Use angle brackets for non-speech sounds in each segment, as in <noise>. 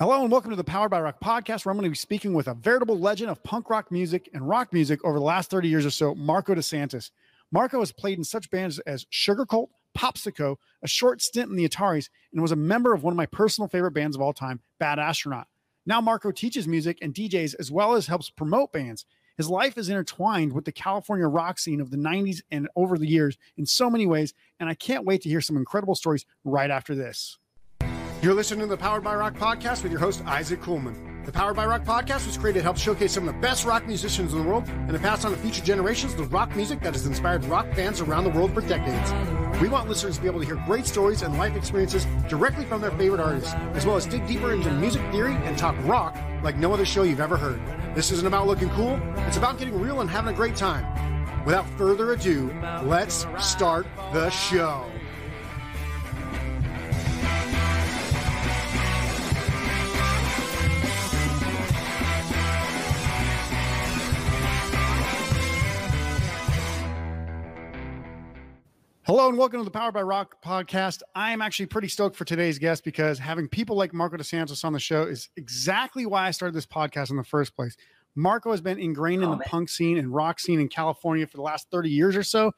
Hello and welcome to the Powered by Rock podcast, where I'm going to be speaking with a veritable legend of punk rock music and rock music over the last 30 years or so, Marko DeSantis. Marko has played in such bands as Sugar Sugarcult, Popsicko, a short stint in the Ataris, and was a member of one of my personal favorite bands of all time, Bad Astronaut. Now Marko teaches music and DJs as well as helps promote bands. His life is intertwined with the California rock scene of the 90s and over the years in so many ways, and I can't wait to hear some incredible stories right after this. You're listening to the Powered by Rock podcast with your host, Isaac Kuhlman. The Powered by Rock podcast was created to help showcase some of the best rock musicians in the world and to pass on to future generations the rock music that has inspired rock fans around the world for decades. We want listeners to be able to hear great stories and life experiences directly from their favorite artists, as well as dig deeper into music theory and talk rock like no other show you've ever heard. This isn't about looking cool, it's about getting real and having a great time. Without further ado, let's start the show. Hello and welcome to the Power by Rock podcast. I am actually pretty stoked for today's guest because having people like Marko DeSantis on the show is exactly why I started this podcast in the first place. Marko has been ingrained in Oh, the man. punk scene and rock scene in California for the last 30 years or so.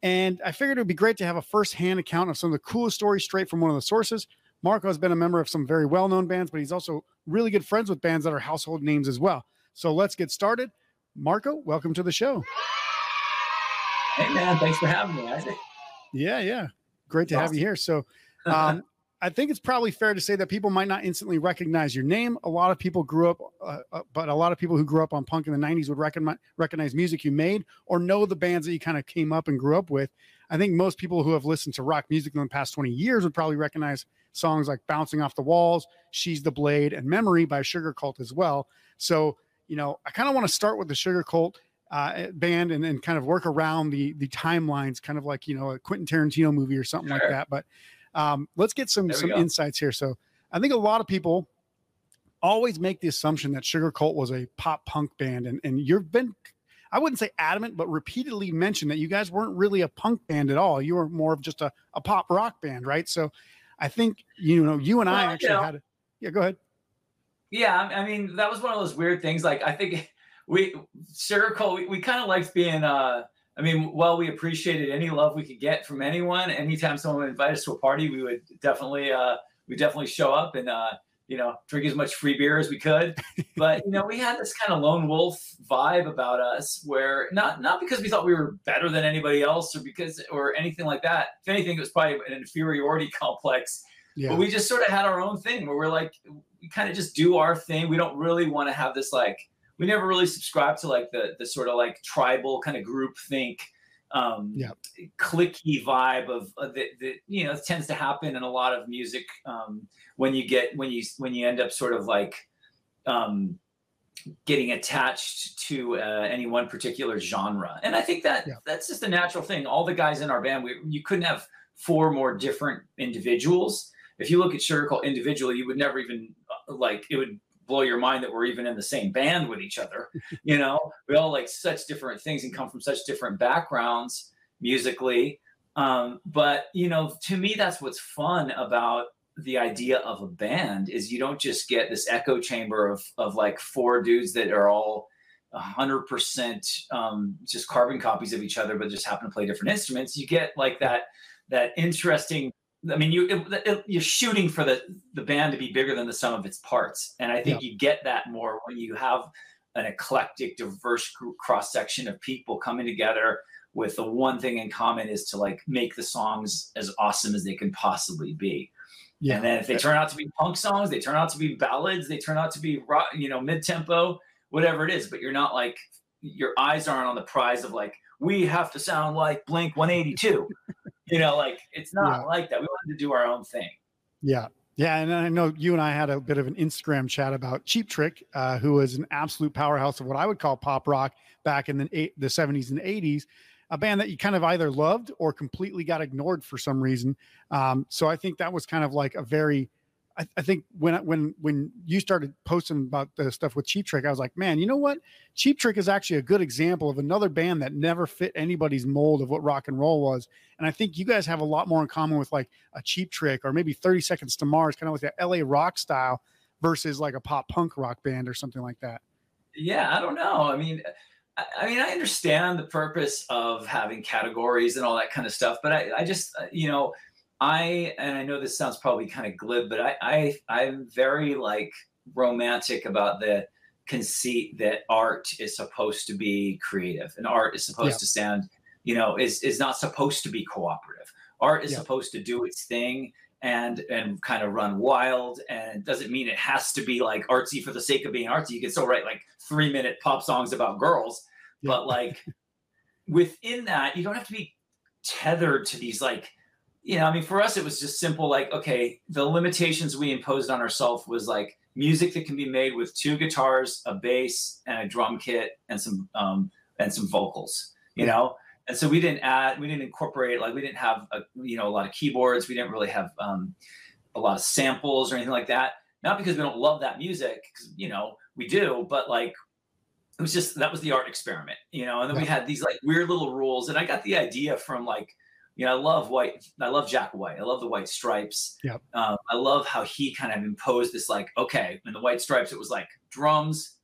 And I figured it would be great to have a firsthand account of some of the coolest stories straight from one of the sources. Marko has been a member of some very well known bands, but he's also really good friends with bands that are household names as well. So let's get started. Marko, welcome to the show. Hey man, thanks for having me, Isaac. Yeah, yeah. Great to have you here. So, <laughs> um, I think it's probably fair to say that people might not instantly recognize your name. A lot of people grew up, uh, uh, but a lot of people who grew up on punk in the 90s would recognize, recognize music you made or know the bands that you kind of came up and grew up with. I think most people who have listened to rock music in the past 20 years would probably recognize songs like Bouncing Off the Walls, She's the Blade, and Memory by Sugarcult as well. So, you know, I kind of want to start with the Sugarcult uh, band and, and kind of work around the the timelines, kind of like you know a Quentin Tarantino movie or something like that. But um, let's get some some go. insights here. So I think a lot of people always make the assumption that Sugarcult was a pop punk band, and and you've been I wouldn't say adamant, but repeatedly mentioned that you guys weren't really a punk band at all. You were more of just a, a pop rock band, right? So I think you know you and I Well, you actually know. had. A, yeah, go ahead. Yeah, I I mean that was one of those weird things. Like I think <laughs> we Sugarcult, we, we kind of liked being. uh I mean, while we appreciated any love we could get from anyone, anytime someone would invite us to a party, we would definitely uh we definitely show up and uh you know drink as much free beer as we could. <laughs> But you know we had this kind of lone wolf vibe about us, where not not because we thought we were better than anybody else or because or anything like that. If anything, it was probably an inferiority <laughs> complex Yeah, but we just sort of had our own thing where we're like we kind of just do our thing we don't really want to have this like we never really subscribe to like the the sort of like tribal kind of group think um Yeah. clicky vibe of uh, that you know tends to happen in a lot of music um when you get when you when you end up sort of like um getting attached to uh, any one particular genre and i think that Yeah. that's just a natural thing all the guys in our band we you couldn't have four more different individuals if you look at Sugarcult individually, you would never even uh, like it would blow your mind that we're even in the same band with each other. <laughs> you know, we all like such different things and come from such different backgrounds musically. Um, but you know, to me, that's what's fun about the idea of a band is you don't just get this echo chamber of of like four dudes that are all hundred percent um, just carbon copies of each other, but just happen to play different instruments. You get like that that interesting I mean, you it, it, you're shooting for the the band to be bigger than the sum of its parts, and I think you get that more when you have an eclectic, diverse cross section of people coming together with the one thing in common is to like make the songs as awesome as they can possibly be. yeah. And then if they turn out to be punk songs, they turn out to be ballads, they turn out to be rock, you know, mid tempo, whatever it is. But you're not like your eyes aren't on the prize of like we have to sound like Blink 182. <laughs> you know, like it's not Yeah. like that. We wanted to do our own thing. Yeah. Yeah. And I know you and I had a bit of an Instagram chat about Cheap Trick, uh, who was an absolute powerhouse of what I would call pop rock back in the, eight, the 70s and 80s. A band that you kind of either loved or completely got ignored for some reason. Um, so I think that was kind of like a very, I, I think when when when you started posting about the stuff with Cheap Trick, I was like, man, you know what? Cheap Trick is actually a good example of another band that never fit anybody's mold of what rock and roll was. And I think you guys have a lot more in common with like a Cheap Trick or maybe 30 Seconds to Mars, kind of like that LA rock style versus like a pop punk rock band or something like that. Yeah, I don't know. I mean, I, I mean, I understand the purpose of having categories and all that kind of stuff, but I, I just, uh, you know, I and I know this sounds probably kind of glib, but I, I I'm very like romantic about the conceit that art is supposed to be creative and art is supposed yeah. to stand, you know, is is not supposed to be cooperative. Art is yeah. supposed to do its thing and and kind of run wild and it doesn't mean it has to be like artsy for the sake of being artsy. You can still write like three minute pop songs about girls, yeah. but like within that, you don't have to be tethered to these like you know, I mean, for us, it was just simple. Like, okay, the limitations we imposed on ourselves was like music that can be made with two guitars, a bass, and a drum kit, and some um, and some vocals. You know, and so we didn't add, we didn't incorporate, like we didn't have a you know a lot of keyboards. We didn't really have um, a lot of samples or anything like that. Not because we don't love that music, because you know we do, but like it was just that was the art experiment, you know. And then we had these like weird little rules, and I got the idea from like you know, I love white. I love Jack White. I love the white stripes. Yep. Um, I love how he kind of imposed this, like, okay, in the white stripes, it was like drums,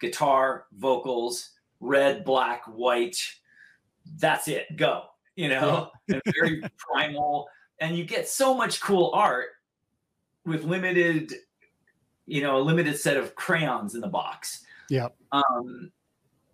guitar, vocals, red, black, white. That's it. Go. You know, <laughs> and very primal. And you get so much cool art with limited, you know, a limited set of crayons in the box. Yeah. Um,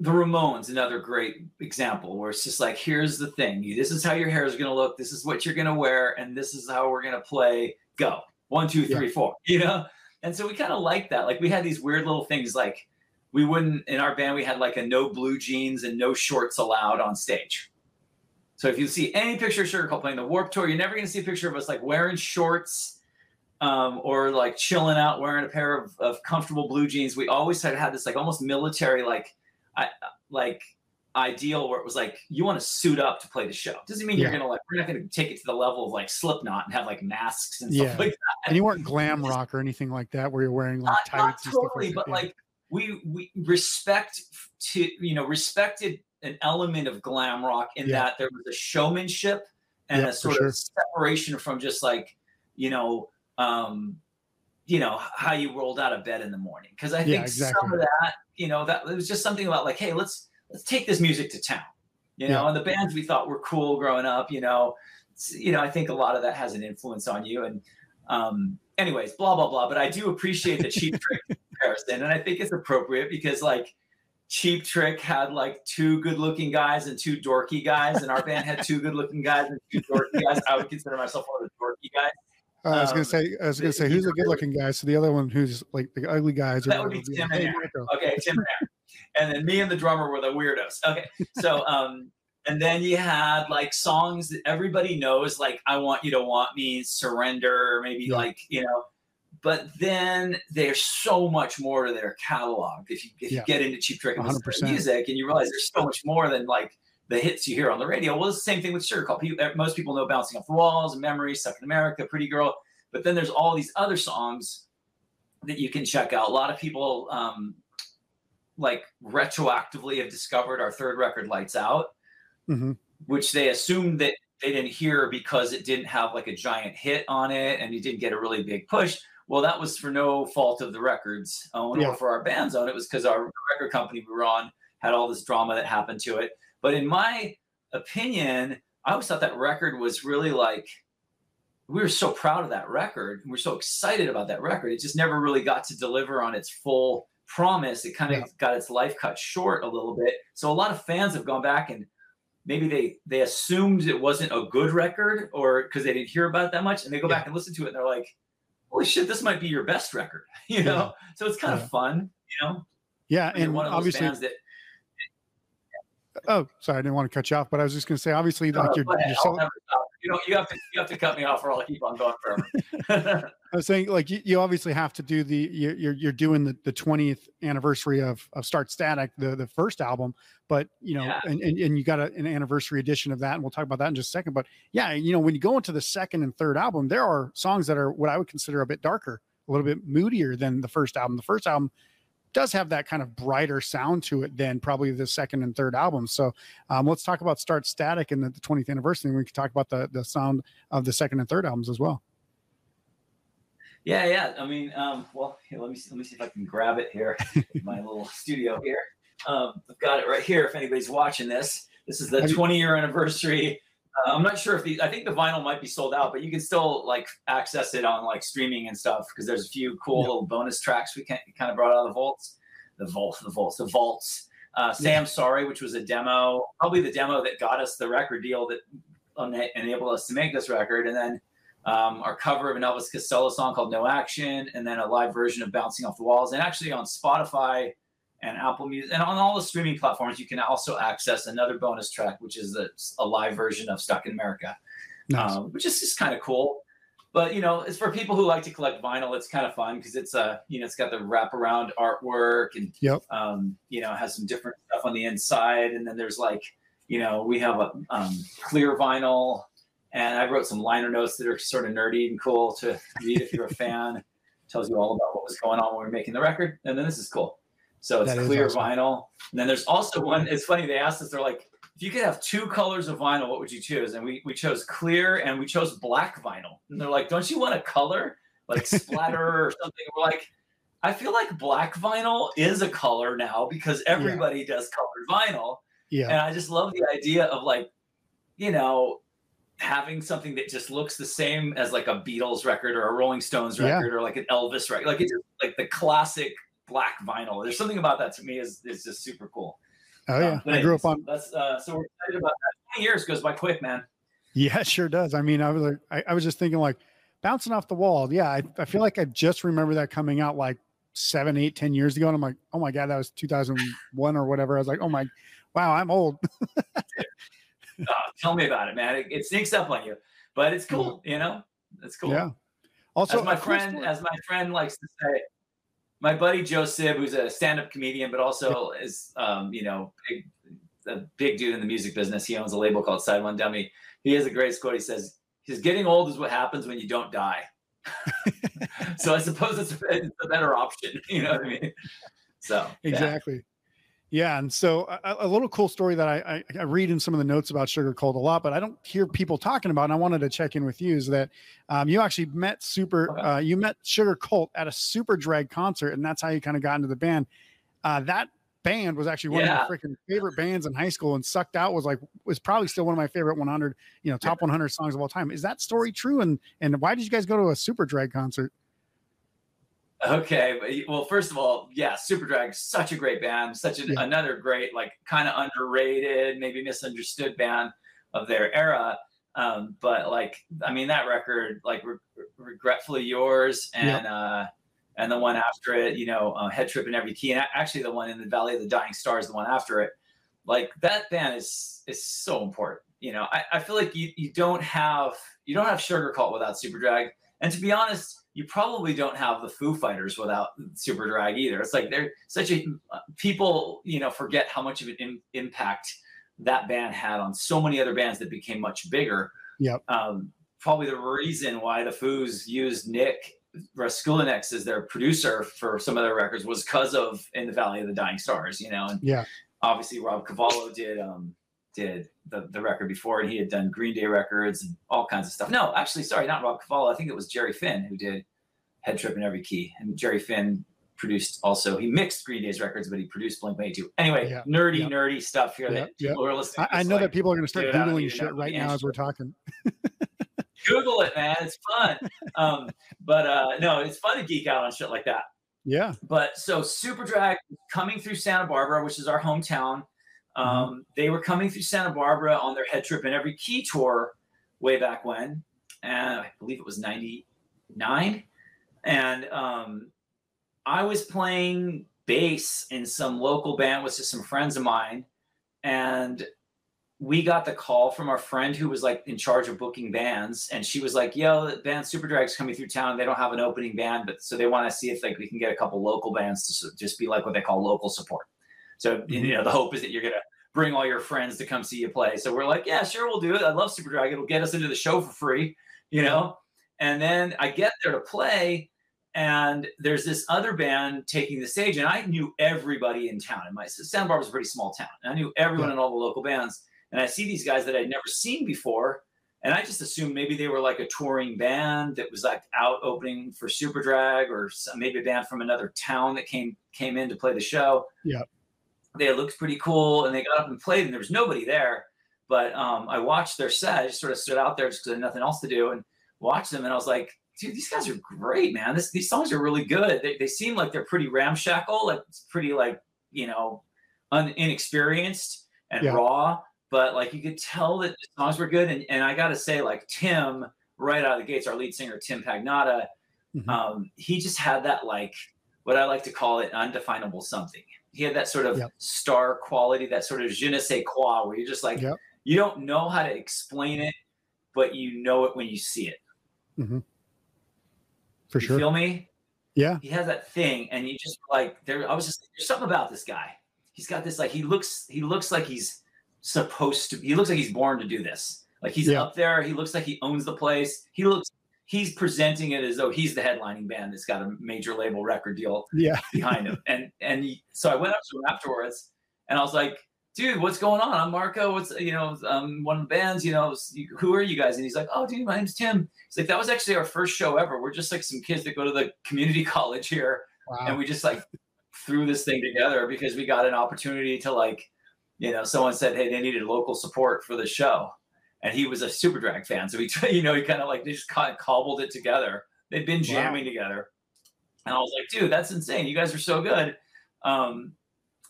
the Ramones, another great example where it's just like, here's the thing. This is how your hair is going to look. This is what you're going to wear. And this is how we're going to play. Go. One, two, three, yeah. four, <laughs> you know? And so we kind of like that. Like we had these weird little things like we wouldn't, in our band, we had like a no blue jeans and no shorts allowed on stage. So if you see any picture of Sugarcult playing the Warped Tour, you're never going to see a picture of us like wearing shorts um, or like chilling out wearing a pair of, of comfortable blue jeans. We always had had this like almost military, like, I like ideal where it was like you want to suit up to play the show. Doesn't mean yeah. you're gonna like we're not gonna take it to the level of like Slipknot and have like masks and stuff yeah. like that. And you weren't glam rock or anything like that where you're wearing like not, tights. Not totally, like but yeah. like we we respect to you know respected an element of glam rock in that there was a showmanship and a sort sure. of separation from just like you know um you know how you rolled out of bed in the morning because i think exactly. some of that you know, that it was just something about like, hey, let's let's take this music to town. You know, yeah. and the bands we thought were cool growing up, you know, you know, I think a lot of that has an influence on you. And um, anyways, blah blah blah. But I do appreciate the cheap trick <laughs> comparison, and I think it's appropriate because like Cheap Trick had like two good looking guys and two dorky guys, and our band had two good looking guys and two dorky guys. I would consider myself one of the dorky guys. Uh, I was gonna um, say, I was gonna say, who's a good-looking guy? So the other one, who's like the ugly guys, that would be Tim and Aaron. Okay, Tim and Aaron. and then me and the drummer were the weirdos. Okay, so <laughs> um, and then you had like songs that everybody knows, like "I Want You to Want Me," "Surrender," maybe yeah. like you know. But then there's so much more to their catalog. If you if yeah. you get into Cheap Trick and music, and you realize there's so much more than like the hits you hear on the radio. Well, it's the same thing with Sugarcult. People, most people know Bouncing Off the Walls, Memories, Stuck in America, Pretty Girl. But then there's all these other songs that you can check out. A lot of people um, like retroactively have discovered our third record, Lights Out, mm-hmm. which they assumed that they didn't hear because it didn't have like a giant hit on it and it didn't get a really big push. Well, that was for no fault of the record's own yeah. or for our band's own. It was because our record company we were on had all this drama that happened to it. But in my opinion, I always thought that record was really like we were so proud of that record and we're so excited about that record. It just never really got to deliver on its full promise. It kind of yeah. got its life cut short a little bit. So a lot of fans have gone back and maybe they they assumed it wasn't a good record or because they didn't hear about it that much and they go yeah. back and listen to it and they're like holy shit this might be your best record <laughs> you know yeah. so it's kind of fun you know yeah and one of those obviously bands that Oh, sorry, I didn't want to cut you off, but I was just going to say, obviously, like you're, you're you know, you have to you have to cut me off, or I'll keep on going forever. <laughs> I was saying, like you, you obviously have to do the you're you're doing the the 20th anniversary of of Start Static, the the first album, but you know, yeah. and, and and you got a, an anniversary edition of that, and we'll talk about that in just a second. But yeah, you know, when you go into the second and third album, there are songs that are what I would consider a bit darker, a little bit moodier than the first album. The first album does have that kind of brighter sound to it than probably the second and third albums. So um, let's talk about Start Static and the, the 20th anniversary. And we can talk about the, the sound of the second and third albums as well. Yeah, yeah. I mean, um, well, here, let me see, let me see if I can grab it here, in my little <laughs> studio here. Um, I've got it right here. If anybody's watching this, this is the 20 year anniversary. Uh, I'm not sure if the I think the vinyl might be sold out, but you can still like access it on like streaming and stuff because there's a few cool Yeah. little bonus tracks we can, kind of brought out of the vaults, the vaults, the vaults, the vaults. Uh, Sam Sorry, which was a demo, probably the demo that got us the record deal that ena- enabled us to make this record, and then um, our cover of an Elvis Costello song called No Action, and then a live version of Bouncing Off the Walls. And actually on Spotify and Apple Music and on all the streaming platforms, you can also access another bonus track, which is a, a live version of Stuck in America, Nice. um, which is just kind of cool. But you know, it's for people who like to collect vinyl. It's kind of fun because it's a you know it's got the wraparound artwork and Yep. um, you know has some different stuff on the inside, and then there's like you know we have a um, clear vinyl and I wrote some liner notes that are sort of nerdy and cool to read if you're a <laughs> fan. Tells you all about what was going on when we are making the record. And then this is cool. So it's That clear awesome. vinyl. And then there's also one. It's funny. They asked us. They're like, if you could have two colors of vinyl, what would you choose? And we we chose clear and we chose black vinyl. And they're like, don't you want a color like <laughs> splatter or something? We're like. I feel like black vinyl is a color now because everybody does colored vinyl. Yeah. And I just love the idea of like, you know, having something that just looks the same as like a Beatles record or a Rolling Stones Yeah. record or like an Elvis record, like it's just like the classic black vinyl. There's something about that to me is is just super cool. Oh yeah. Um, I grew up on. That's uh, so we're excited about that. Twenty years goes by quick, man. Yeah, sure does. I mean, I was like, I, I was just thinking like bouncing off the wall. Yeah, I, I feel like I just remember that coming out like seven, eight, ten years ago, and I'm like, oh my god, that was 2001 or whatever. I was like, oh my, wow, I'm old. <laughs> Uh, tell me about it, man. It, it sneaks up on you, but it's cool. You know, it's cool. Yeah. Also, as my friend, as my friend likes to say, my buddy Joe Sib, who's a stand-up comedian, but also is, um, you know, big, a big dude in the music business. He owns a label called Side One Dummy. He has a great quote. He says, "He's getting old is what happens when you don't die." <laughs> so I suppose it's a, it's a better option. <laughs> You know what I mean? So exactly. Yeah, and so a, a little cool story that I, I, I read in some of the notes about Sugarcult a lot, but I don't hear people talking about. And I wanted to check in with you is that um, you actually met Super, uh, you met Sugarcult at a Superdrag concert, and that's how you kind of got into the band. Uh, that band was actually one Yeah. of my freaking favorite bands in high school, and Sucked Out was like was probably still one of my favorite 100, you know, top 100 songs of all time. Is that story true? And and why did you guys go to a Superdrag concert? Okay, well, first of all, yeah, Superdrag, such a great band, such an, Yeah. another great, like, kind of underrated, maybe misunderstood band of their era. Um, but like, I mean, that record, like, Re- regretfully yours, and uh, and the one after it, you know, uh, Head Trip in Every Key, and actually the one in the Valley of the Dying Stars, the one after it, like that band is is so important. You know, I, I feel like you you don't have you don't have Sugarcult without Superdrag, and to be honest, you probably don't have the Foo Fighters without Superdrag either. It's like they're such a people, you know, forget how much of an im- impact that band had on so many other bands that became much bigger. Yep. Um, probably the reason why the Foos used Nick Raskulinecz as their producer for some of their records was because of In the Valley of the Dying Stars, you know, and Yeah. obviously Rob Cavallo did um did the, the record before and he had done Green Day records and all kinds of stuff. No, actually, sorry, not Rob Cavallo. I think it was Jerry Finn who did Head Trip in Every Key. And Jerry Finn produced also he mixed Green Day's records, but he produced Blink 182. Anyway, Yeah, nerdy, yeah. nerdy stuff here Yeah, that people are listening. I, I know like, that people are going to start dude, I don't googling shit right now as we're talking. <laughs> Google it, man. It's fun. um, but uh, no, it's fun to geek out on shit like that. Yeah. But so Superdrag coming through Santa Barbara, which is our hometown. Um, Mm-hmm. They were coming through Santa Barbara on their head trip in every key tour way back when. And I believe it was 99. And um, I was playing bass in some local band with just some friends of mine. And we got the call from our friend who was like in charge of booking bands, and she was like, "Yo, the band Superdrag's coming through town. They don't have an opening band, but so they want to see if like we can get a couple local bands to just be like what they call local support. So you mm-hmm. know, the hope is that you're gonna bring all your friends to come see you play. So we're like, yeah, sure, we'll do it. I love Superdrag. It'll get us into the show for free, you know. And then I get there to play, and there's this other band taking the stage, and I knew everybody in town. And my Santa Barbara's a pretty small town, and I knew everyone in all the local bands. And I see these guys that I'd never seen before, and I just assumed maybe they were like a touring band that was like out opening for Superdrag or some, maybe a band from another town that came came in to play the show. Yeah, they looked pretty cool, and they got up and played, and there was nobody there. But um, I watched their set. I just sort of stood out there just because I had nothing else to do and watched them, and I was like, dude, these guys are great, man. This, these songs are really good. They, they seem like they're pretty ramshackle, like it's pretty like you know, un, inexperienced and Yeah. raw. But like you could tell that the songs were good. And, and I got to say, like Tim, right out of the gates, our lead singer Tim Pagnotta, Mhm. um, he just had that like what I like to call it undefinable something. He had that sort of Yep. star quality, that sort of je ne sais quoi, where you're just like Yep. you don't know how to explain it, but you know it when you see it. Mm-hmm. for you sure. feel me? Yeah, he has that thing and you just like there i was just there's something about this guy he's got this like he looks he looks like he's supposed to he looks like he's born to do this like he's Yeah. up there he looks like he owns the place he looks he's presenting it as though he's the headlining band that's got a major label record deal yeah, <laughs> behind him. And and he, so i went up to him afterwards and i was like dude what's going on? I'm marko. What's you know um one of the bands you know who are you guys? And he's like oh dude my name's tim. He's like, that was actually our first show ever. We're just like some kids that go to the community <laughs> college here, and we just like threw this thing together because we got an opportunity to like, you know, someone said, hey, they needed local support for the show, and he was a Superdrag fan, so he, <laughs> you know, he kind of like they just kind of cobbled it together. They'd been jamming together, and I was like, dude, that's insane. You guys are so good, um,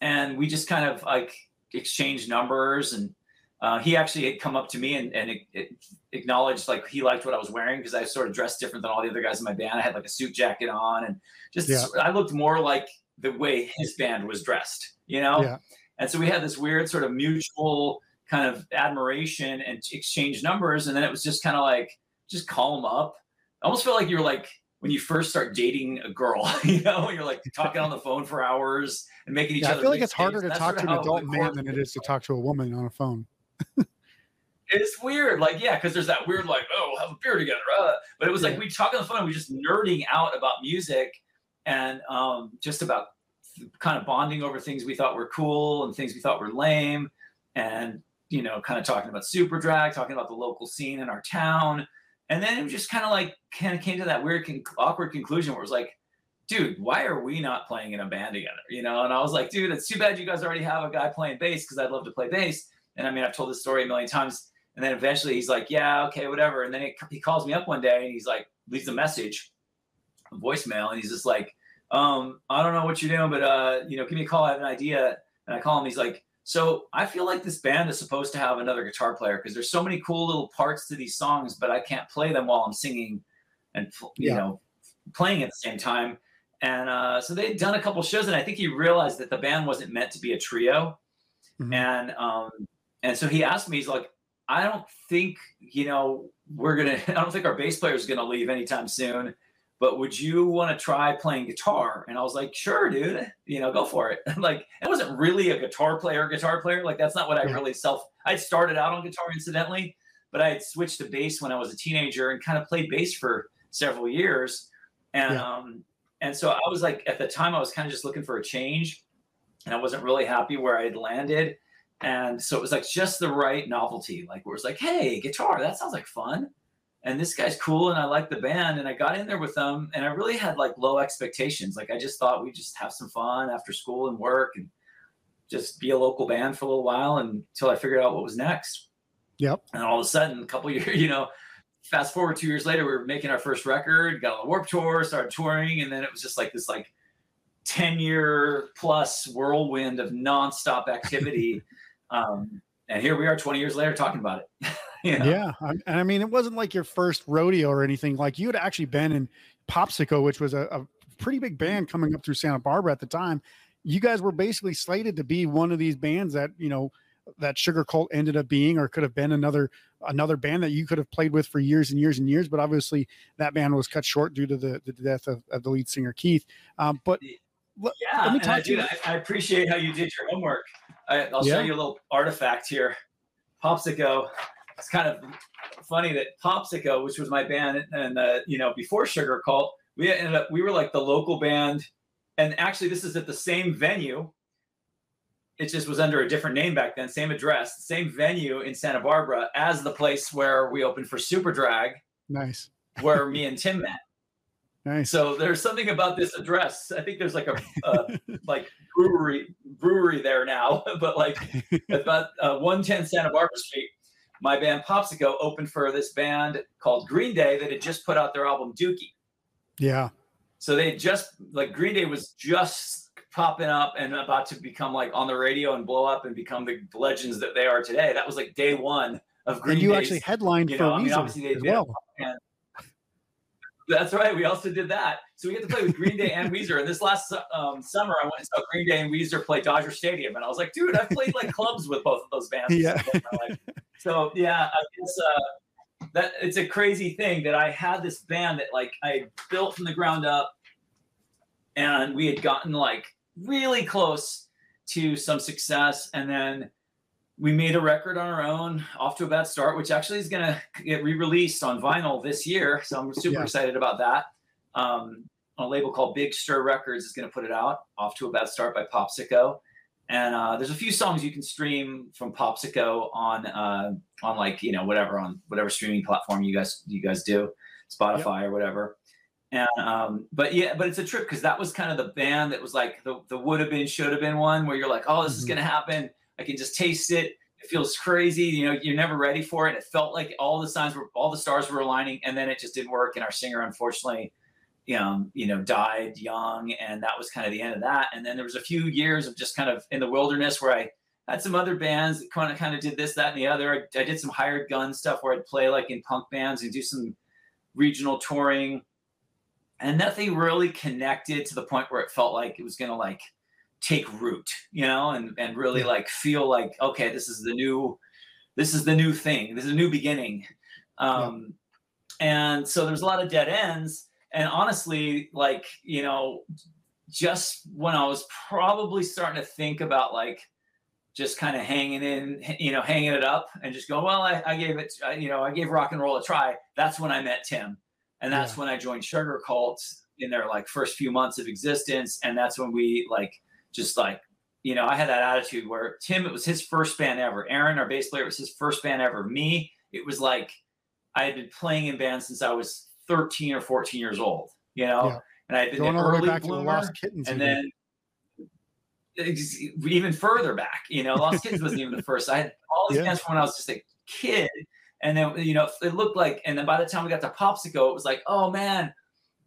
and we just kind of like exchanged numbers and. Uh, he actually had come up to me and, and it, it acknowledged like he liked what I was wearing because I sort of dressed different than all the other guys in my band. I had like a suit jacket on and just Yeah. I looked more like the way his band was dressed, you know? Yeah. And so we had this weird sort of mutual kind of admiration and exchange numbers. And then it was just kind of like, just call them up. I almost felt like you were like when you first start dating a girl, <laughs> you know, you're like talking on the phone for hours and making each Yeah, I other. feel like it's harder to talk to an adult man than it is to talk to a woman on a phone. it's weird. Like, yeah, because there's that weird, like, oh, we'll have a beer together. Uh. But it was like we talk on the phone and we just nerding out about music and um, just about kind of bonding over things we thought were cool and things we thought were lame. And, you know, kind of talking about superdrag, talking about the local scene in our town. And then it just kind of like, kind of came to that weird, con- awkward conclusion where it was like, dude, why are we not playing in a band together? You know, and I was like, dude, it's too bad you guys already have a guy playing bass because I'd love to play bass. And I mean, I've told this story a million times. And then eventually he's like, yeah, okay, whatever. And then he, he calls me up one day and he's like, leaves a message, a voicemail. And he's just like, um, I don't know what you're doing, but, uh, you know, give me a call. I have an idea. And I call him. He's like, so I feel like this band is supposed to have another guitar player because there's so many cool little parts to these songs, but I can't play them while I'm singing and, you Yeah. know, playing at the same time. And uh, so they'd done a couple shows, and I think he realized that the band wasn't meant to be a trio. Mhm. And um, and so he asked me, he's like, I don't think you know we're gonna. <laughs> I don't think our bass player is gonna leave anytime soon. But would you want to try playing guitar? And I was like, sure, dude. You know, go for it. <laughs> like, I wasn't really a guitar player. Guitar player. Like, that's not what I really self. I started out on guitar, incidentally, but I had switched to bass when I was a teenager and kind of played bass for several years. And Yeah. um, and so I was like, at the time, I was kind of just looking for a change, and I wasn't really happy where I had landed. And so it was like just the right novelty, like where it's like, hey, guitar, that sounds like fun. And this guy's cool, and I like the band, and I got in there with them, and I really had like low expectations. Like I just thought we'd just have some fun after school and work, and just be a local band for a little while until I figured out what was next. Yep. And all of a sudden, a couple <laughs> years, you know, fast forward two years later, we were making our first record, got on the Warped Tour, started touring, and then it was just like this like 10 year plus whirlwind of nonstop activity. <laughs> um, and here we are 20 years later talking about it. <laughs> you <laughs> know? Yeah, I- and I mean, it wasn't like your first rodeo or anything. Like you had actually been in Popsicko, which was a, a pretty big band coming up through Santa Barbara at the time. You guys were basically slated to be one of these bands that you know that Sugarcult ended up being, or could have been another another band that you could have played with for years and years and years. But obviously, that band was cut short due to the, the death of, of the lead singer Keith. Um, but let- Yeah, let me and I, talk to you. dude, I, I appreciate how you did your homework. I, I'll Yeah. show you a little artifact here. Popsicko. It's kind of funny that Popsicko, which was my band, and uh, you know before Sugarcult, we ended up we were like the local band, and actually this is at the same venue. it just was under a different name back then, same address, same venue in Santa Barbara as the place where we opened for Superdrag. Nice. Where me and Tim met. <laughs> Nice. So there's something about this address. I think there's like a, <laughs> like brewery brewery there now, <laughs> but like about uh, 110 Santa Barbara Street. My band Popsicko opened for this band called Green Day that had just put out their album Dookie. Yeah. So they just like Green Day was just popping up and about to become like on the radio and blow up and become the legends that they are today. That was like day one of Green Day. And you Day's, actually headlined you for know, I mean, Weezer as well. And that's right. We also did that. So we get to play with Green Day and Weezer. And this last um, summer, I went and saw Green Day and Weezer play Dodger Stadium, and I was like, dude, I've played like clubs with both of those bands. Yeah. So yeah, I guess uh, that it's a crazy thing that I had this band that like I built from the ground up, and we had gotten like really close to some success, and then we made a record on our own, off to a bad start, which actually is going to get re-released on vinyl this year. So I'm super Yeah. excited about that. Um, a label called Big Stir Records is going to put it out. Off to a bad start by Popsicko, and uh, there's a few songs you can stream from Popsicko on uh, on like you know whatever on whatever streaming platform you guys you guys do, Spotify or whatever. And um, but yeah, but it's a trip because that was kind of the band that was like the the would have been should have been one where you're like, oh, this is Mhm. gonna happen. I can just taste it. It feels crazy. You know, you're never ready for it. It felt like all the signs were, all the stars were aligning, and then it just didn't work. And our singer, unfortunately, you know, you know, died young, and that was kind of the end of that. And then there was a few years of just kind of in the wilderness where I had some other bands that kind of kind of did this, that, and the other. I, I did some hired gun stuff where I'd play like in punk bands and do some regional touring, and nothing really connected to the point where it felt like it was gonna like take root, you know, and and really Yeah. like feel like okay, this is the new, this is the new thing. This is a new beginning. Um, And so there's a lot of dead ends. And honestly, like you know, just when I was probably starting to think about like just kind of hanging in, you know, hanging it up and just going, well, I, I gave it, I- you know, I gave rock and roll a try. That's when I met Tim. And that's Yeah. when I joined Sugarcult in their like first few months of existence. And that's when we like, just like, you know, I had that attitude where Tim, it was his first band ever. Aaron, our bass player, it was his first band ever. Me, it was like I had been playing in bands since I was 13 or 14 years old, you know, Yeah. and I had been Going an the early back to the bloomer Lost Kittens. and even. then even further back, you know, Lost Kids wasn't even the first. I had all these Yeah. bands from when I was just a kid, and then you know it looked like, and then by the time we got to Popsicko, it was like, oh man,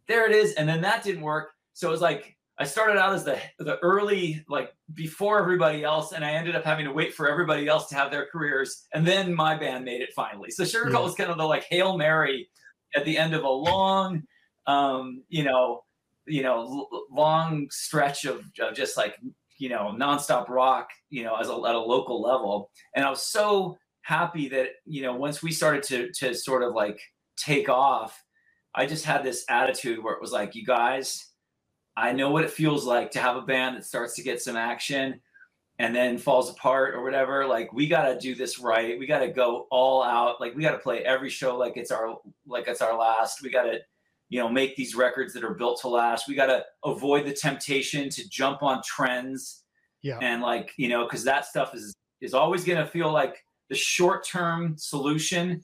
there it is, and then that didn't work. So it was like I started out as the the early like before everybody else, and I ended up having to wait for everybody else to have their careers, and then my band made it finally. So Sugarcult Yeah. was kind of the like hail mary at the end of a long, um, you know, you know, l- long stretch of, of just like you know nonstop rock, you know, as a, at a local level, and I was so happy that you know once we started to to sort of like take off, I just had this attitude where it was like, you guys, I know what it feels like to have a band that starts to get some action and then falls apart or whatever. Like we got to do this right. We got to go all out. Like we got to play every show like it's our like it's our last. We got to you know make these records that are built to last. We got to avoid the temptation to jump on trends Yeah. and like you know because that stuff is is always going to feel like the short term solution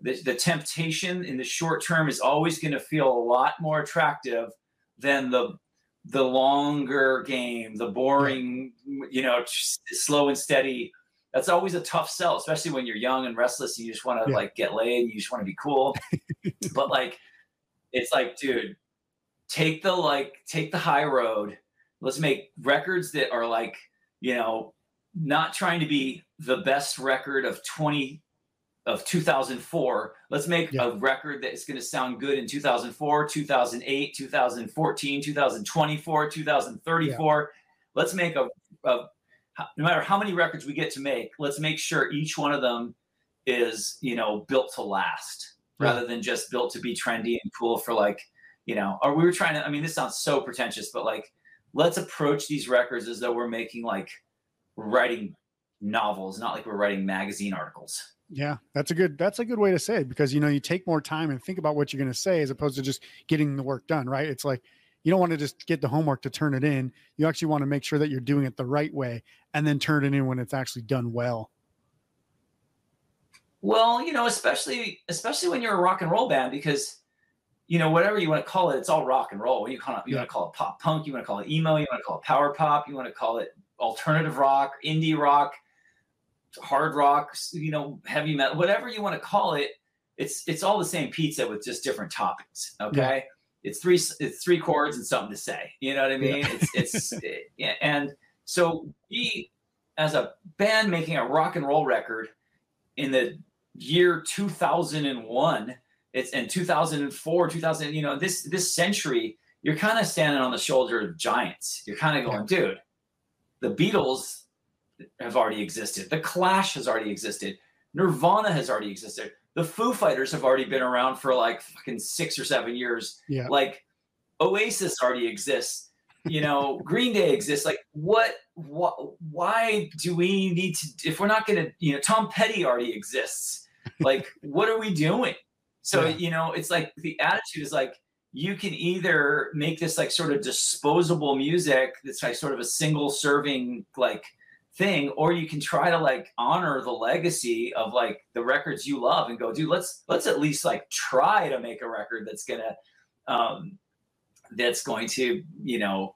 the, the temptation in the short term is always going to feel a lot more attractive than the the longer game the boring you know slow and steady that's always a tough sell especially when you're young and restless and you just want to Yeah. like get laid and you just want to be cool <laughs> but like it's like dude take the like take the high road let's make records that are like you know not trying to be the best record of 20 of 2004 let's make Yeah. a record that is going to sound good in 2004 2008 2014 2024 2034 let's make a, a no matter how many records we get to make let's make sure each one of them is you know built to last Yeah. rather than just built to be trendy and cool for like you know or we were trying to i mean this sounds so pretentious but like let's approach these records as though we're making like writing novels not like we're writing magazine articles Yeah, that's a good that's a good way to say it because you know you take more time and think about what you're going to say as opposed to just getting the work done, right? It's like you don't want to just get the homework to turn it in. You actually want to make sure that you're doing it the right way and then turn it in when it's actually done well. Well, you know, especially especially when you're a rock and roll band, because you know whatever you want to call it, it's all rock and roll. You call it, you yeah. want to call it pop punk, you want to call it emo, you want to call it power pop, you want to call it alternative rock, indie rock, hard rock, you know, heavy metal, whatever you want to call it. It's it's all the same pizza with just different toppings. Okay. Yeah. It's three it's three chords and something to say. You know what I mean? Yeah. It's it's <laughs> eh, it, and so we as a band making a rock and roll record in the year 2001 it's in 2004 2000 you know this this century you're kind of standing on the shoulder of giants you're kind of going dude the beatles have already existed. The clash has already existed. Nirvana has already existed. The foo fighters have already been around for like fucking six or seven years. Yeah. Like oasis already exists. You know <laughs> green day exists. Like what what why do we need to if we're not gonna you know tom petty already exists. Like, <laughs> what are we doing? So, yeah. you know, it's like the attitude is like, you can either make this like sort of disposable music that's like sort of a single serving like thing, or you can try to like honor the legacy of like the records you love and go, dude, let's let's at least like try to make a record that's gonna um that's going to, you know,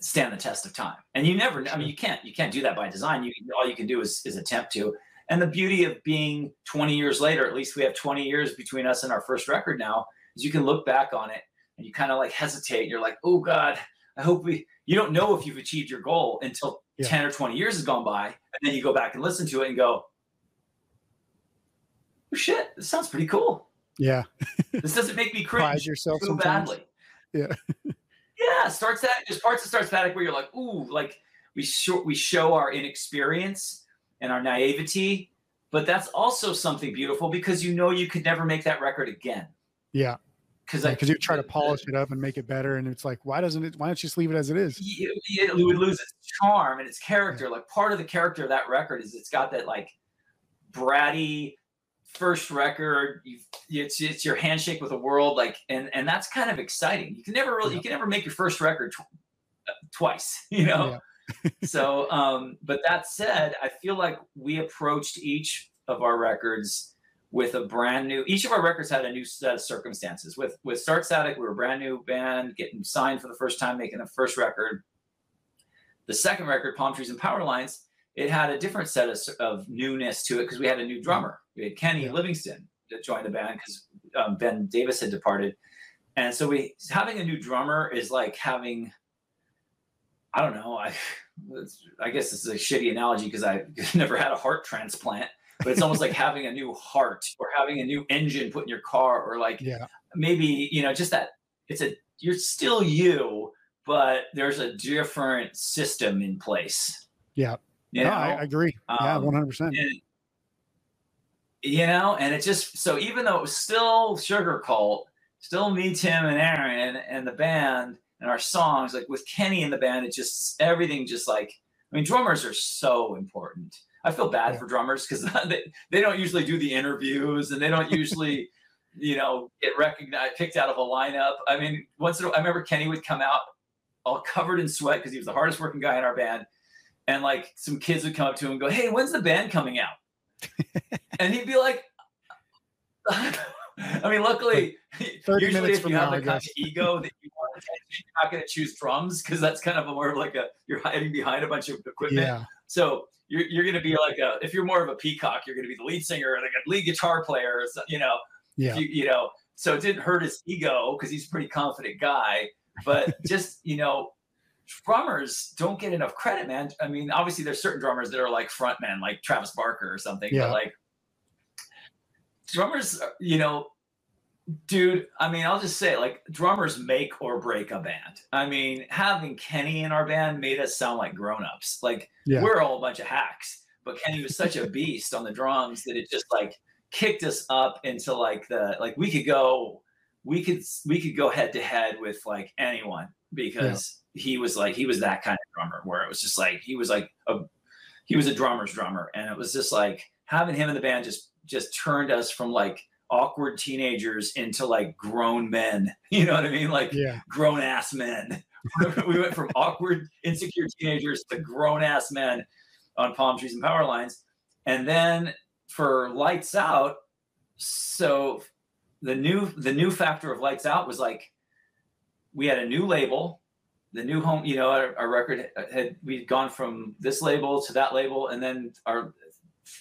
stand the test of time. And you never I mean you can't you can't do that by design. You all you can do is is attempt to. And the beauty of being 20 years later, at least we have 20 years between us and our first record now, is you can look back on it and you kind of like hesitate. and You're like, oh God, I hope we, you don't know if you've achieved your goal until yeah. 10 or 20 years has gone by. And then you go back and listen to it and go, oh shit, this sounds pretty cool. Yeah. <laughs> this doesn't make me cringe yourself too badly. Yeah. <laughs> yeah. Starts that, there's parts of Start Static where you're like, ooh, like we show, we show our inexperience and our naivety. But that's also something beautiful because you know you could never make that record again. Yeah. Because because you try to polish it up and make it better, and it's like, why doesn't it? Why don't you just leave it as it is? It, would lose its charm and its character. Like part of the character of that record is it's got that like bratty first record. You, it's it's your handshake with the world, like, and and that's kind of exciting. You can never really, yeah. you can never make your first record tw- uh, twice, <laughs> you know. Yeah <laughs> so, um, but that said, I feel like we approached each of our records with a brand new. Each of our records had a new set of circumstances. With with Start Static, we were a brand new band, getting signed for the first time, making a first record. The second record, Palm Trees and Power Lines, it had a different set of, of newness to it because we had a new drummer. We had Kenny yeah. Livingston that joined the band because um, Ben Davis had departed, and so we having a new drummer is like having I don't know. I <laughs> I guess this is a shitty analogy because I <laughs> never had a heart transplant, but it's almost like having a new heart or having a new engine put in your car, or like yeah. maybe you know just that it's a you're still you, but there's a different system in place. Yeah, you know? no, I agree. Um, yeah, one hundred percent. You know, and it just so even though it was still Sugarcult, still me, Tim, and Aaron, and the band and our songs, like with Kenny in the band, it just everything just like I mean, drummers are so important. I feel bad for drummers because <laughs> they, they don't usually do the interviews and they don't usually, <laughs> you know, get recognized, picked out of a lineup. I mean, once in a, I remember Kenny would come out all covered in sweat because he was the hardest working guy in our band. And like some kids would come up to him and go, Hey, when's the band coming out? <laughs> and he'd be like, I mean, luckily, usually if you have the kind of ego that you want attention, you're not going to choose drums because that's kind of more of like a you're hiding behind a bunch of equipment. Yeah. So you're, you're going to be like a if you're more of a peacock, you're going to be the lead singer, like a lead guitar player, you know. Yeah. You, you know, so it didn't hurt his ego because he's a pretty confident guy, but <laughs> just you know, drummers don't get enough credit, man. I mean, obviously there's certain drummers that are like frontmen, like Travis Barker or something, yeah. but like drummers, you know, dude, I mean, I'll just say, like, drummers make or break a band. I mean, having Kenny in our band made us sound like grown-ups. Like, yeah. we're all a bunch of hacks, but Kenny was such a beast on the drums that it just like kicked us up into like the like we could go, we could we could go head to head with like anyone because yeah. he was like he was that kind of drummer where it was just like he was like a he was a drummer's drummer, and it was just like having him in the band just just turned us from like awkward teenagers into like grown men. <laughs> You know what I mean? Like Yeah. grown ass men. <laughs> we went from awkward, insecure teenagers to grown ass men on palm trees and power lines. And then for lights out, so the new the new factor of lights out was like we had a new label the new home you know our, our record had we'd gone from this label to that label and then our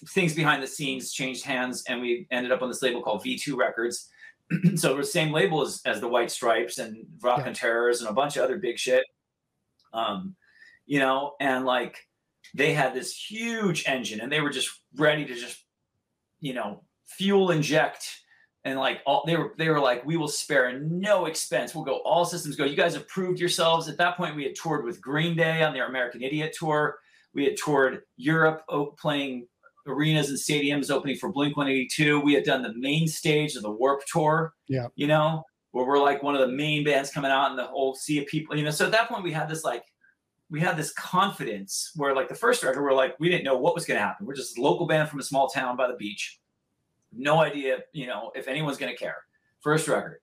things behind the scenes changed hands and we ended up on this label called v2 records. <clears throat> So it was the same label as, as the white stripes and rock Yeah. and terrors and a bunch of other big shit. Um you know and like they had this huge engine and they were just ready to just you know fuel inject. And like all they were they were like we will spare no expense. We'll go all systems go. You guys have proved yourselves. At that point we had toured with green day on their american idiot tour. We had toured europe o- playing arenas and stadiums opening for blink 182 we had done the main stage of the Warped Tour Yeah. you know where we're like one of the main bands coming out and the whole sea of people you know so at that point we had this like we had this confidence where like the first record we're like we didn't know what was going to happen. We're just a local band from a small town by the beach. No idea you know if anyone's going to care. First record.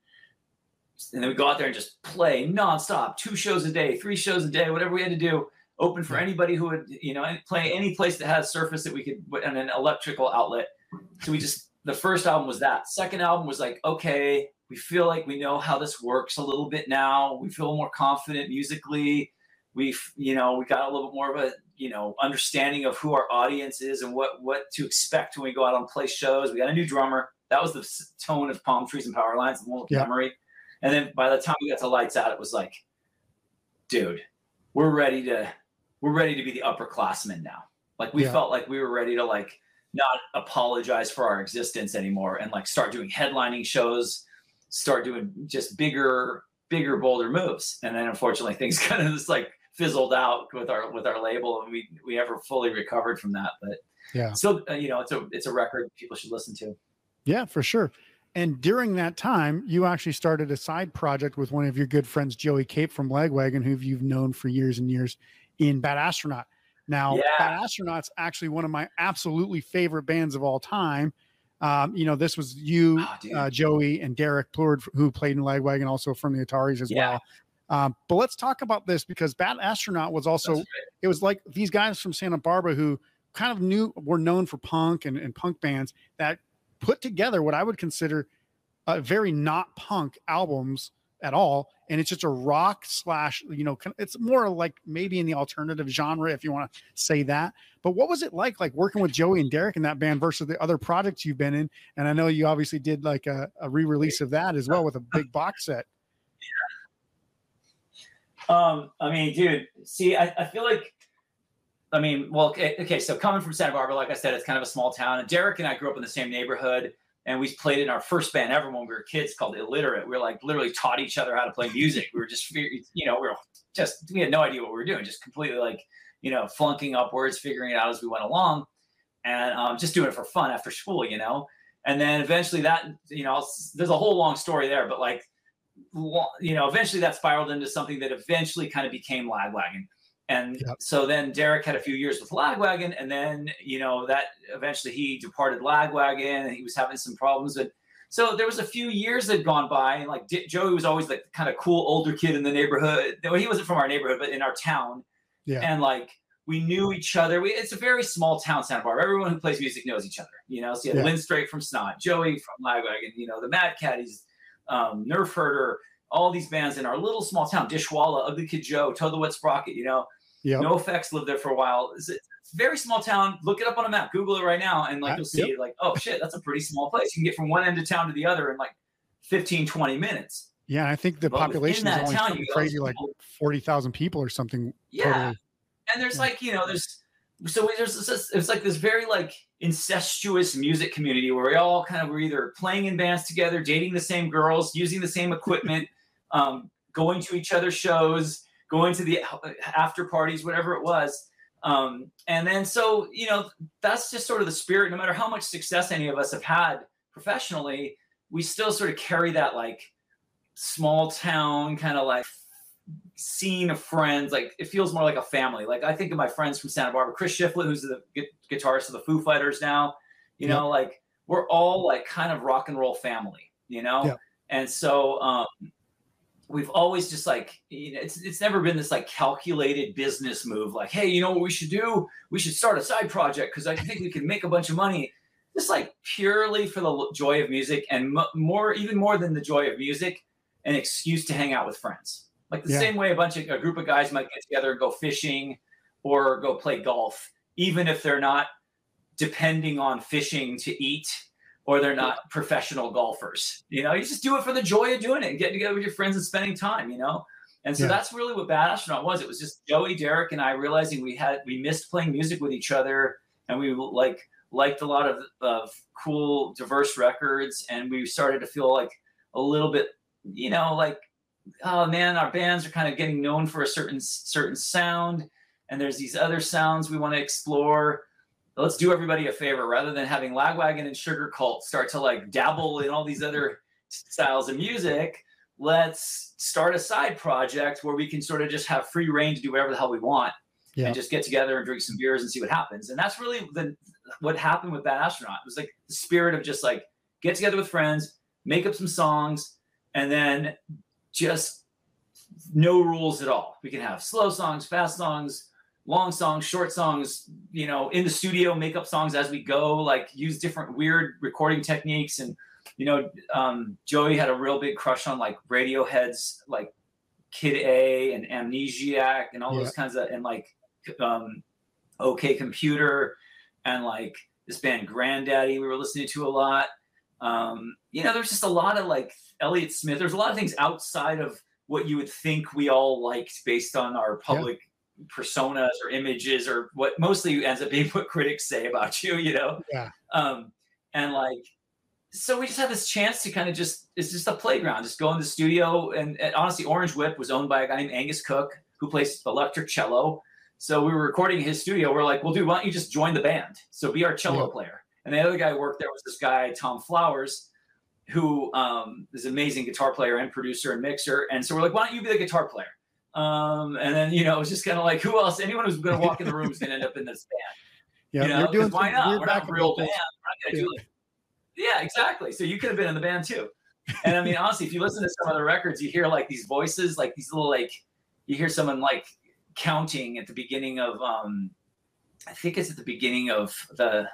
And then we go out there and just play nonstop. Two shows a day three shows a day whatever we had to do open for anybody who would you know any- play any place that has surface that we could and an electrical outlet. So we just the first album was that. Second album was like okay we feel like we know how this works a little bit now. We feel more confident musically. We've you know we got a little bit more of a you know understanding of who our audience is and what what to expect when we go out on play shows. We got a new drummer. That was the tone of palm trees and power lines the one with Yeah. memory. And then by the time we got to lights out it was like dude we're ready to we're ready to be the upperclassmen now like we Yeah. felt like we were ready to like not apologize for our existence anymore and like start doing headlining shows start doing just bigger bigger bolder moves and then unfortunately things <laughs> kind of just like fizzled out with our with our label and we we never fully recovered from that but Yeah. still uh, you know it's a it's a record people should listen to Yeah, for sure. And during that time, you actually started a side project with one of your good friends, Joey Cape from Lagwagon, who you've known for years and years in Bad Astronaut. Now, Yeah. Bad Astronaut's actually one of my absolutely favorite bands of all time. Um, you know, this was you, Oh, uh, Joey, and Derrick Plourde, who played in Lagwagon, also from the Ataris as Yeah. well. Um, but let's talk about this because Bad Astronaut was also it was like these guys from Santa Barbara who kind of knew were known for punk and, and punk bands that put together what I would consider a very not punk albums at all. And it's just a rock slash, you know, it's more like maybe in the alternative genre, if you want to say that. But what was it like, like working with Joey and Derrick in that band versus the other projects you've been in? And I know you obviously did like a, a re-release of that as well with a big box set. Um, I mean, dude, see, I, I feel like, I mean, well, okay, okay, so coming from Santa Barbara, like I said, it's kind of a small town. And Derrick and I grew up in the same neighborhood, and we played in our first band ever when we were kids called Illiterate. We were like literally taught each other how to play music. We were just, you know, we were just, we had no idea what we were doing, just completely like, you know, flunking upwards, figuring it out as we went along, and um, just doing it for fun after school, you know. And then eventually that, you know, there's a whole long story there, but like, you know, eventually that spiraled into something that eventually kind of became Lagwagon. And Yep. so then Derrick had a few years with Lagwagon, and then you know that eventually he departed Lagwagon, and he was having some problems. And so there was a few years that had gone by, and like D- Joey was always like the kind of cool older kid in the neighborhood. Well, he wasn't from our neighborhood, but in our town. Yeah. And like we knew each other. We, it's a very small town, Santa Barbara. Everyone who plays music knows each other. You know, so you had Yeah. Lynn Strait from Snot, Joey from Lagwagon, you know, the Mad Caddies, um, Nerf Herder, all these bands in our little small town, Dishwalla, Ugly Kid Joe, Toad the Wet Sprocket, you know, NOFX lived there for a while. It's, a very small town. Look it up on a map. Google it right now, and like Uh, you'll see, like, oh shit, that's a pretty small place. You can get from one end of town to the other in like 15, 20 minutes. Yeah. I think the But population is only town, something you got all crazy, like people- 40,000 people or something. Yeah. Totally. and there's Yeah. like you know there's so there's this it's like this very like incestuous music community where we all kind of were either playing in bands together dating the same girls using the same equipment <laughs> um, going to each other's shows going to the after parties whatever it was um, and then so you know that's just sort of the spirit no matter how much success any of us have had professionally we still sort of carry that like small town kind of like scene of friends. Like it feels more like a family. Like I think of my friends from Santa Barbara, Chris Shiflett, who's the gu- guitarist of the Foo Fighters now. You Yeah. know, like we're all like kind of rock and roll family, you know? Yeah. And so um, we've always just like, you know, it's, it's never been this like calculated business move like, hey, you know what we should do? We should start a side project because I think we can make a bunch of money. Just like purely for the joy of music and m- more, even more than the joy of music, an excuse to hang out with friends. Like the Yeah. same way a bunch of a group of guys might get together and go fishing or go play golf, even if they're not depending on fishing to eat or they're not professional golfers. You know, you just do it for the joy of doing it and getting together with your friends and spending time, you know? And so Yeah. that's really what Bad Astronaut was. It was just Joey, Derrick, and I realizing we had we missed playing music with each other and we like liked a lot of, of cool diverse records and we started to feel like a little bit, you know, like oh man, our bands are kind of getting known for a certain certain sound, and there's these other sounds we want to explore. Let's do everybody a favor rather than having Lagwagon and Sugarcult start to like dabble in all these other styles of music. Let's start a side project where we can sort of just have free reign to do whatever the hell we want Yeah. and just get together and drink some beers and see what happens. And that's really the what happened with Bad Astronaut. It was like the spirit of just like get together with friends, make up some songs, and then just no rules at all. We can have slow songs, fast songs, long songs, short songs, you know, in the studio, make up songs as we go, like use different weird recording techniques. And, you know, um, Joey had a real big crush on like Radiohead's like Kid A and Amnesiac and all those kinds of, and like um, OK Computer and like this band Grandaddy we were listening to a lot. Um, you know, there's just a lot of like Elliott Smith. There's a lot of things outside of what you would think we all liked based on our public personas or images or what mostly ends up being <laughs> what critics say about you, you know? Yeah. Um, and like, so we just had this chance to kind of just, it's just a playground, just go in the studio. And, and honestly, Orange Whip was owned by a guy named Angus Cooke who plays electric cello. So we were recording in his studio. We're like, well, dude, why don't you just join the band? So be our cello Yeah. player. And the other guy who worked there was this guy, Thom Flowers, who um, is an amazing guitar player and producer and mixer. And so we're like, why don't you be the guitar player? Um, and then, you know, it was just kind of like, who else? Anyone who's going to walk in the room is going to end up in this band. <laughs> Yeah. you know, you're doing why not? We're not a real band. We're not do it. Yeah, exactly. So you could have been in the band too. And I mean, <laughs> honestly, if you listen to some other records, you hear like these voices, like these little like you hear someone like counting at the beginning of um I think it's at the beginning of the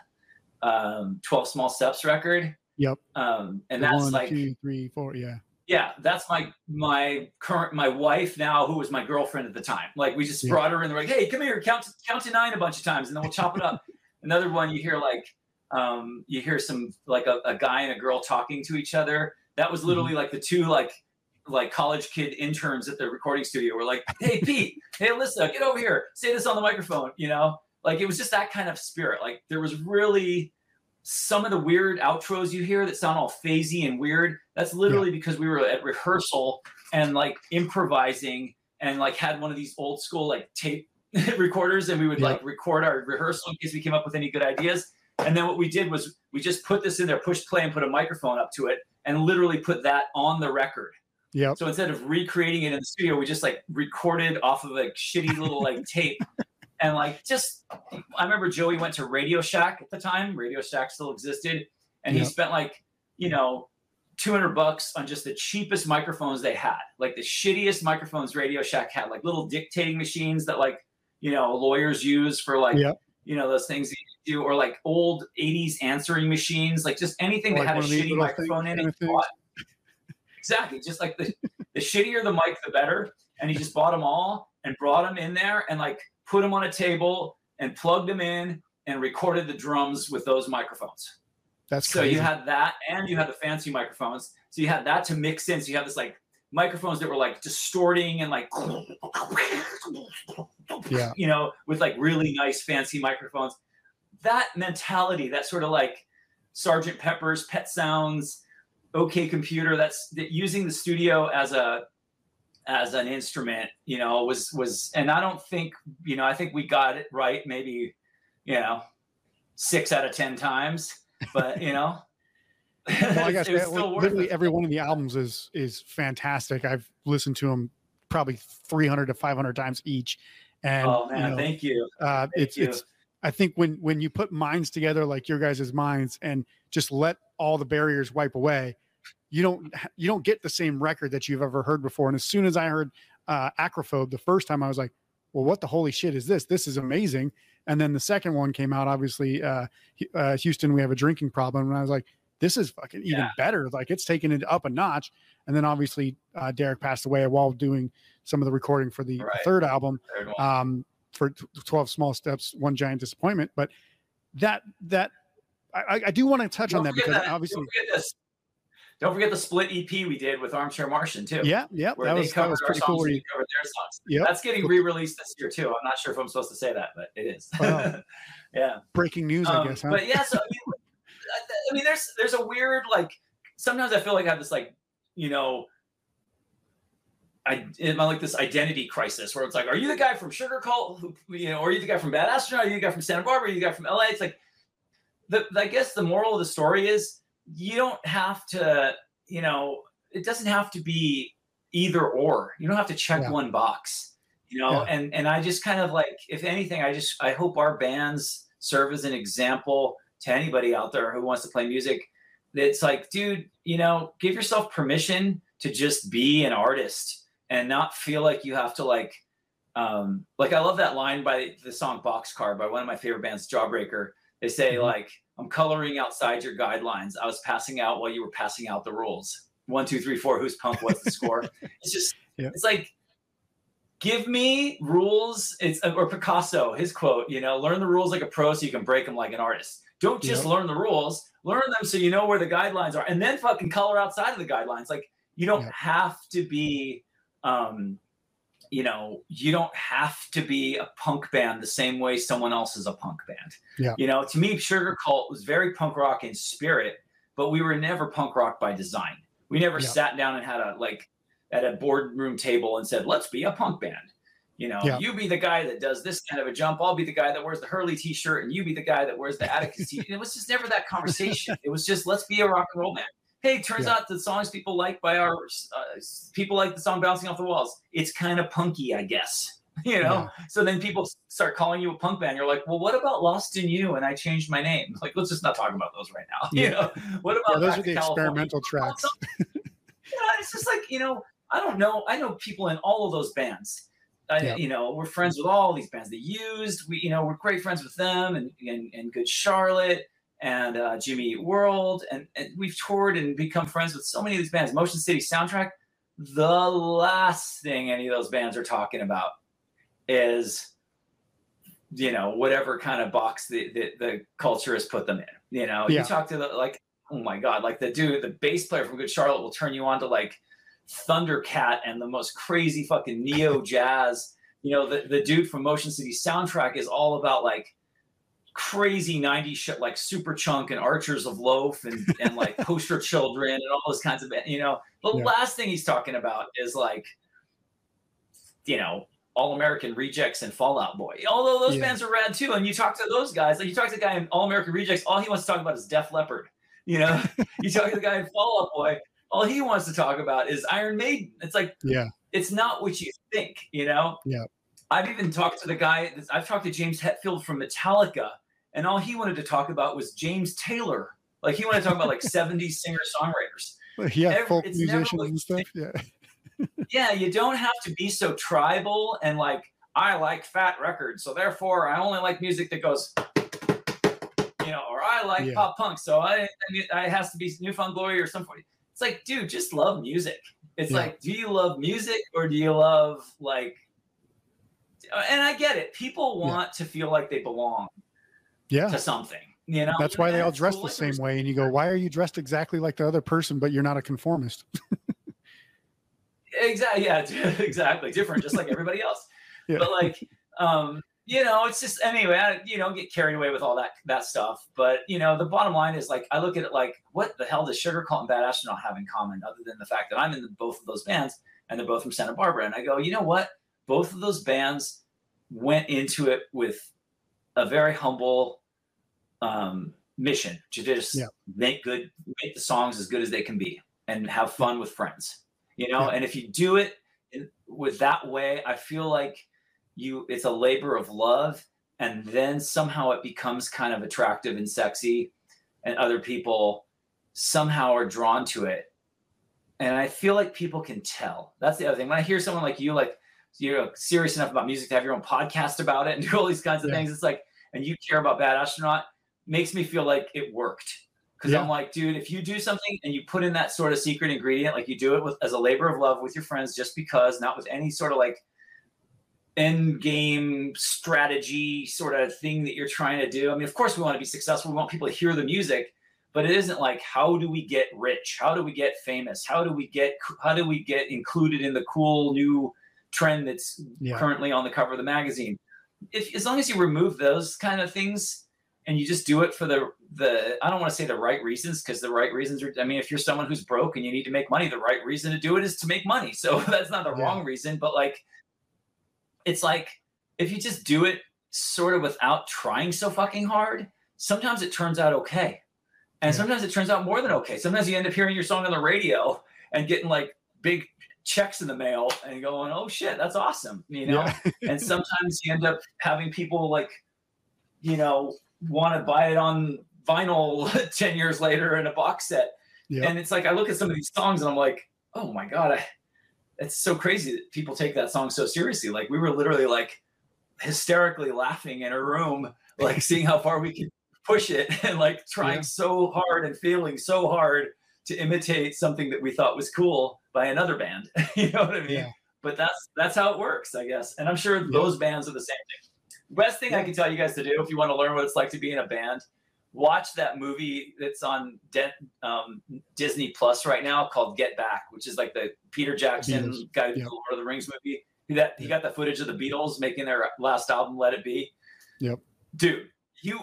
um 12 Small Steps record. Yep. Um and The that's one, like two, three, four. Yeah. Yeah, that's my my current my wife now, who was my girlfriend at the time. Like we just Yeah. brought her in. They're like, "Hey, come here, count to, count to nine a bunch of times, and then we'll chop it up." <laughs> Another one, you hear like um, you hear some like a, a guy and a girl talking to each other. That was literally Mm-hmm. like the two like like college kid interns at the recording studio were like, "Hey, Pete, hey, Alyssa, get over here, say this on the microphone." You know, like it was just that kind of spirit. Like there was really some of the weird outros you hear that sound all phasey and weird. That's literally because we were at rehearsal and like improvising and like had one of these old school like tape <laughs> recorders and we would Yeah. like record our rehearsal in case we came up with any good ideas. And then what we did was we just put this in there, push play, and put a microphone up to it, and literally put that on the record. Yeah. So instead of recreating it in the studio, we just like recorded off of a shitty little like <laughs> tape. And like just I remember Joey went to Radio Shack at the time. Radio Shack still existed. And he spent like, you know, 200 bucks on just the cheapest microphones they had. Like the shittiest microphones Radio Shack had, like little dictating machines that like, you know, lawyers use for like, Yep. you know, those things that you do, or like old 80s answering machines, like just anything Like that had a one of these shitty microphone in it. he things. bought. <laughs> Exactly. Just like the, the shittier the mic, the better. And he just bought them all and brought them in there and like put them on a table and plugged them in and recorded the drums with those microphones. That's so crazy. you had that and you had the fancy microphones. So you had that to mix in. So you have this like microphones that were like distorting and like, Yeah. you know, with like really nice fancy microphones. That mentality, that sort of like Sergeant Pepper's Pet Sounds, OK Computer, that's that using the studio as a as an instrument, you know, was was and I don't think, you know, I think we got it right maybe, you know, six out of ten times. But you know, well, I <laughs> guess it was that- still worth literally it. every one of the albums is is fantastic. I've listened to them probably 300 to 500 times each, and Oh you man, know, thank you. uh, it's you. it's I think when when you put minds together like your guys' minds and just let all the barriers wipe away, you don't you don't get the same record that you've ever heard before. And as soon as I heard uh, Acrophobe the first time, I was like, well, what the holy shit is this? This is amazing. And then the second one came out, obviously, uh, uh, Houston, we have a drinking problem. And I was like, this is fucking even Yeah. better. Like it's taken it up a notch. And then obviously, uh, Derrick passed away while doing some of the recording for the Right. third album um, for t- 12 small steps, one giant disappointment. But that, that, I, I- do want to touch on Don't that because that- obviously, don't forget this. Don't forget the split EP we did with Armchair Martian too. yeah, yeah, where that they was, that covered was our pretty songs cool. where we you- covered their songs. Yep. That's getting re-released this year too. I'm not sure if I'm supposed to say that, but it is. Wow. <laughs> yeah. breaking news, I Um, guess. Huh? But yeah, so I mean, I- I mean, there's there's a weird like. Sometimes I feel like I have this like, you know, I am like this identity crisis where it's like, are you the guy from Sugarcult, who, you know, or are you the guy from Bad Astronaut? Are you the guy from Santa Barbara? Are you the guy from LA? It's like, the I guess the moral of the story is you don't have to, you know, it doesn't have to be either or. You don't have to check Yeah. one box, you know. Yeah. And and I just kind of like, if anything, I just I hope our bands serve as an example to anybody out there who wants to play music. It's like, dude, you know, give yourself permission to just be an artist and not feel like you have to like um like I love that line by the song Boxcar by one of my favorite bands, Jawbreaker. They say Mhm. like, I'm coloring outside your guidelines. I was passing out while you were passing out the rules. One, two, three, four. Who's punk? What's the score? <laughs> it's just, Yeah. it's like, give me rules. It's or Picasso, his quote. You know, learn the rules like a pro, so you can break them like an artist. Don't just Yep. learn the rules. Learn them so you know where the guidelines are, and then fucking color outside of the guidelines. Like you don't Yep. have to be. um you know, you don't have to be a punk band the same way someone else is a punk band. Yeah. You know, to me, Sugarcult was very punk rock in spirit, but we were never punk rock by design. We never Yeah. sat down and had a like at a boardroom table and said, "Let's be a punk band." You know, Yeah. you be the guy that does this kind of a jump. I'll be the guy that wears the Hurley T-shirt, and you be the guy that wears the Atticus t shirt. It was just never that conversation. <laughs> it was just let's be a rock and roll band. Hey, turns Yeah. out the songs people like by our uh, people like the song "Bouncing Off the Walls." It's kind of punky, I guess. <laughs> You know, so then people start calling you a punk band. You're like, well, what about Lost in You? And I changed my name. <laughs> Like, let's just not talk about those right now. <laughs> You Yeah. know, what about yeah, those are the California? experimental tracks. you Yeah, it's just like you know, I don't know. I know people in all of those bands. I, Yeah. You know, we're friends with all these bands. They used. We, you know, we're great friends with them and and, and Good Charlotte and uh, Jimmy Eat World, and, and we've toured and become friends with so many of these bands. Motion City Soundtrack. The last thing any of those bands are talking about is you know whatever kind of box the, the, the culture has put them in you know Yeah. you talk to the like oh my god like the dude the bass player from good charlotte will turn you on to like thundercat and the most crazy fucking neo jazz you know the, the dude from motion city soundtrack is all about like crazy 90s shit like Superchunk and archers of loaf and, and like <laughs> poster children and all those kinds of you know the Yeah. last thing he's talking about is like you know all American Rejects and Fall Out Boy. Although those Yeah. bands are rad too, and you talk to those guys, like you talk to the guy in All American Rejects, all he wants to talk about is Def Leppard. You know, <laughs> you talk to the guy in Fall Out Boy, all he wants to talk about is Iron Maiden. It's like Yeah. it's not what you think. You know. Yeah. I've even talked to the guy. I've talked to James Hetfield from Metallica, and all he wanted to talk about was James Taylor. Like he wanted to talk about like <laughs> '70s singer songwriters. Yeah, Every- folk musicians what and you stuff. Yeah. <laughs> yeah, you don't have to be so tribal and like I like fat records, so therefore I only like music that goes, you know, or I like Yeah. pop punk, so I, I it has to be New Found Glory or something. It's like, dude, just love music. It's Yeah. like, do you love music or do you love like? And I get it. People Yeah. want to feel like they belong Yeah. to something. You know, That's why they all dress the same way. And you go, why are you dressed exactly like the other person, but you're not a conformist? <laughs> Exactly. Yeah. <laughs> Exactly. Different, just like everybody else. <laughs> Yeah. But like, um, you know, it's just anyway. I, you don't get carried away with all that that stuff. But you know, the bottom line is like, I look at it like, what the hell does Sugarcult and Bad Astronaut have in common, other than the fact that I'm in the, both of those bands and they're both from Santa Barbara? And I go, you know what? Both of those bands went into it with a very humble um, mission to just Yeah. make good, make the songs as good as they can be, and have fun with friends. You know, Yeah. and if you do it in, with that way, I feel like you it's a labor of love and then somehow it becomes kind of attractive and sexy and other people somehow are drawn to it and i feel like people can tell that's the other thing when i hear someone like you like you're serious enough about music to have your own podcast about it and do all these kinds of yeah. things it's like and you care about bad astronaut makes me feel like it worked because yeah. i'm like dude if you do something and you put in that sort of secret ingredient like you do it with as a labor of love with your friends just because not with any sort of like end game strategy sort of thing that you're trying to do. I mean, of course, we want to be successful. We want people to hear the music, but it isn't like how do we get rich? How do we get famous? How do we get how do we get included in the cool new trend that's yeah. currently on the cover of the magazine? If as long as you remove those kind of things and you just do it for the the I don't want to say the right reasons because the right reasons are I mean if you're someone who's broke and you need to make money, the right reason to do it is to make money. So <laughs> that's not the yeah. wrong reason, but like it's like if you just do it sort of without trying so fucking hard, sometimes it turns out okay. And yeah. sometimes it turns out more than okay. Sometimes you end up hearing your song on the radio and getting like big checks in the mail and going, oh shit, that's awesome. You know? Yeah. <laughs> and sometimes you end up having people like, you know, want to buy it on vinyl <laughs> 10 years later in a box set. And it's like, I look at some of these songs and I'm like, oh my God, I, it's so crazy that people take that song so seriously. Like we were literally like hysterically laughing in a room, like <laughs> seeing how far we could push it <laughs> and like trying yeah. so hard and failing so hard to imitate something that we thought was cool by another band. you know what I mean? Yeah. But that's that's how it works, I guess. And I'm sure yeah. those bands are the same thing. Best thing I can tell you guys to do if you want to learn what it's like to be in a band watch that movie that's on De- um, Disney Plus right now called Get Back, which is like the Peter Jackson Beatles. guy yep. the Lord of the Rings movie. He, that, he got the footage of the Beatles making their last album, Let It Be. Yep. Dude, you,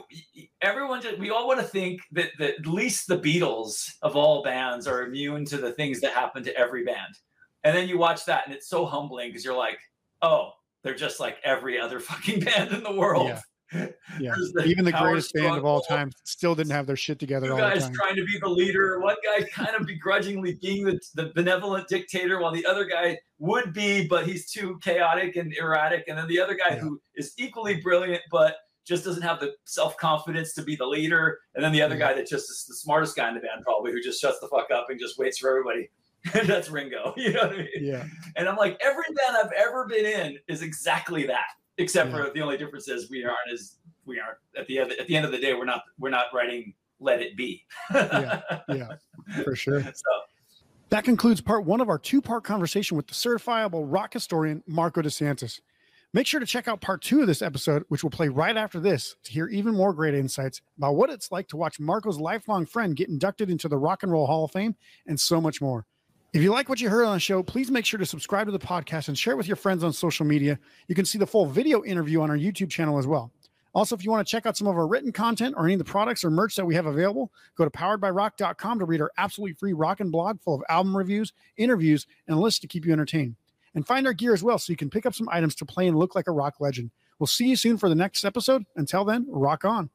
everyone, just, we all want to think that, that at least the Beatles of all bands are immune to the things that happen to every band. And then you watch that and it's so humbling because you're like, oh, they're just like every other <laughs> fucking band in the world. Yeah <laughs> yeah, the even the greatest band of all time still didn't have their shit together. Two guys trying to be the leader, one guy <laughs> kind of begrudgingly being the, the benevolent dictator, while the other guy would be, but he's too chaotic and erratic. And then the other guy yeah. who is equally brilliant, but just doesn't have the self confidence to be the leader. And then the other yeah. guy that just is the smartest guy in the band, probably, who just shuts the fuck up and just waits for everybody. <laughs> That's Ringo. <laughs> You know what I mean? Yeah. And I'm like, every band I've ever been in is exactly that except yeah. for the only difference is we aren't as we aren't at the end at the end of the day we're not we're not writing let it be yeah <laughs> yeah for sure so that concludes part one of our two-part conversation with the certifiable rock historian marko desantis make sure to check out part two of this episode which will play right after this to hear even more great insights about what it's like to watch marko's lifelong friend get inducted into the rock and roll hall of fame and so much more if you like what you heard on the show, please make sure to subscribe to the podcast and share it with your friends on social media. You can see the full video interview on our YouTube channel as well. Also, if you want to check out some of our written content or any of the products or merch that we have available, go to poweredbyrock.com to read our absolutely free rockin' blog full of album reviews, interviews, and a list to keep you entertained. And find our gear as well so you can pick up some items to play and look like a rock legend. We'll see you soon for the next episode. Until then, rock on.